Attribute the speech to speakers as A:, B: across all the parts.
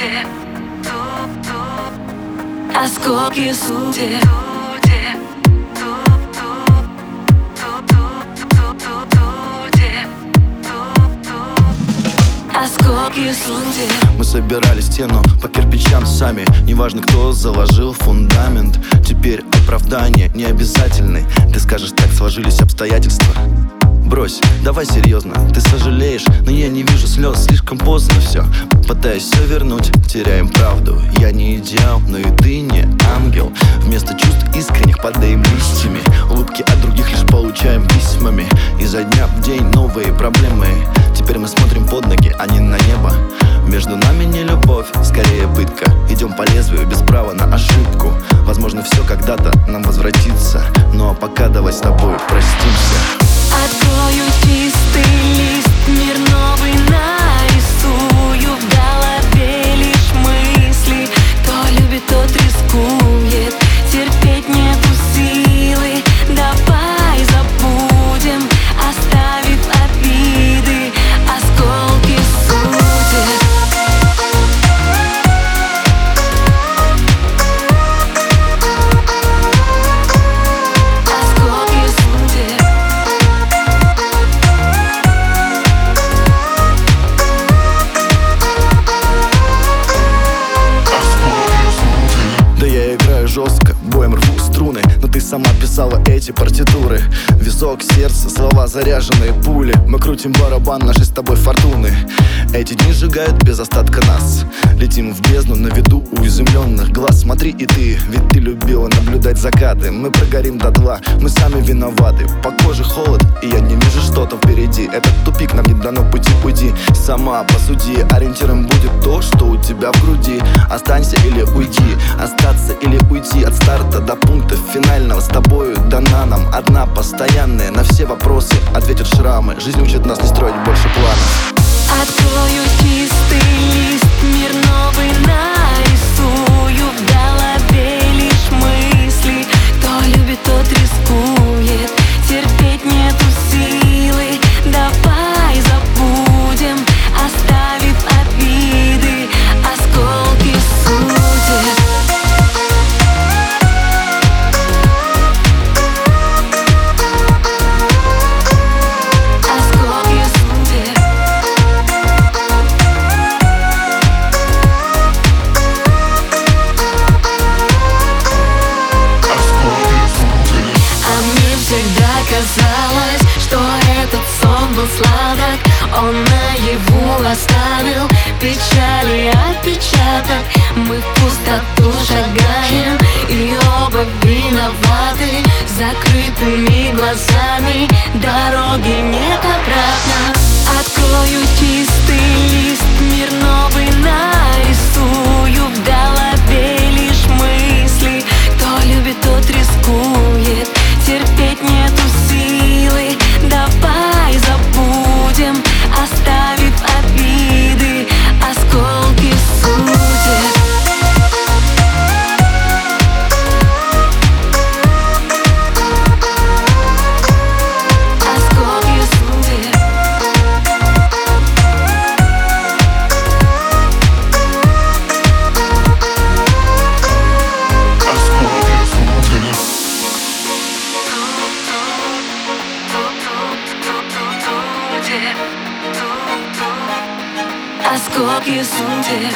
A: судеб Осколки судеб
B: Мы собирали стену по кирпичам сами. Неважно, кто заложил фундамент. Теперь оправдание не обязательный Ты скажешь, так сложились обстоятельства. Брось, давай серьезно, ты сожалеешь Но я не вижу слез, слишком поздно все Пытаюсь все вернуть, теряем правду Я не идеал, но и ты не ангел. Вместо чувств искренних падаем листьями Улыбки от других лишь получаем письмами. Изо дня в день новые проблемы. Теперь мы смотрим под ноги, а не на небо. Между нами не любовь, скорее пытка. Идем по лезвию без права на ошибку. Возможно, все когда-то нам возвратится. Ну а пока сама писала эти партитуры. Визок, сердце, слова заряженные пули. Мы крутим барабан нашей с тобой фортуны. Эти дни сжигают без остатка нас. Летим в бездну на виду уязвленных глаз. Смотри и ты, ведь ты любила наблюдать закаты. Мы прогорим до два, мы сами виноваты. По коже холод, и я не вижу что-то впереди. Этот тупик нам не дано пути уйди Сама посуди, ориентиром будет то, что у тебя в груди. Останься или уйди, остаться или уйти От старта до пункта финального С тобою дана нам. Одна постоянная На все вопросы ответят шрамы. Жизнь учит нас не строить больше планов.
A: Открою сладок. Он наяву оставил печали отпечаток. Мы в пустоту шагаем и оба виноваты. Закрытыми глазами дороги нет 거기에 숨대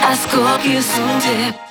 A: As cookies and dip.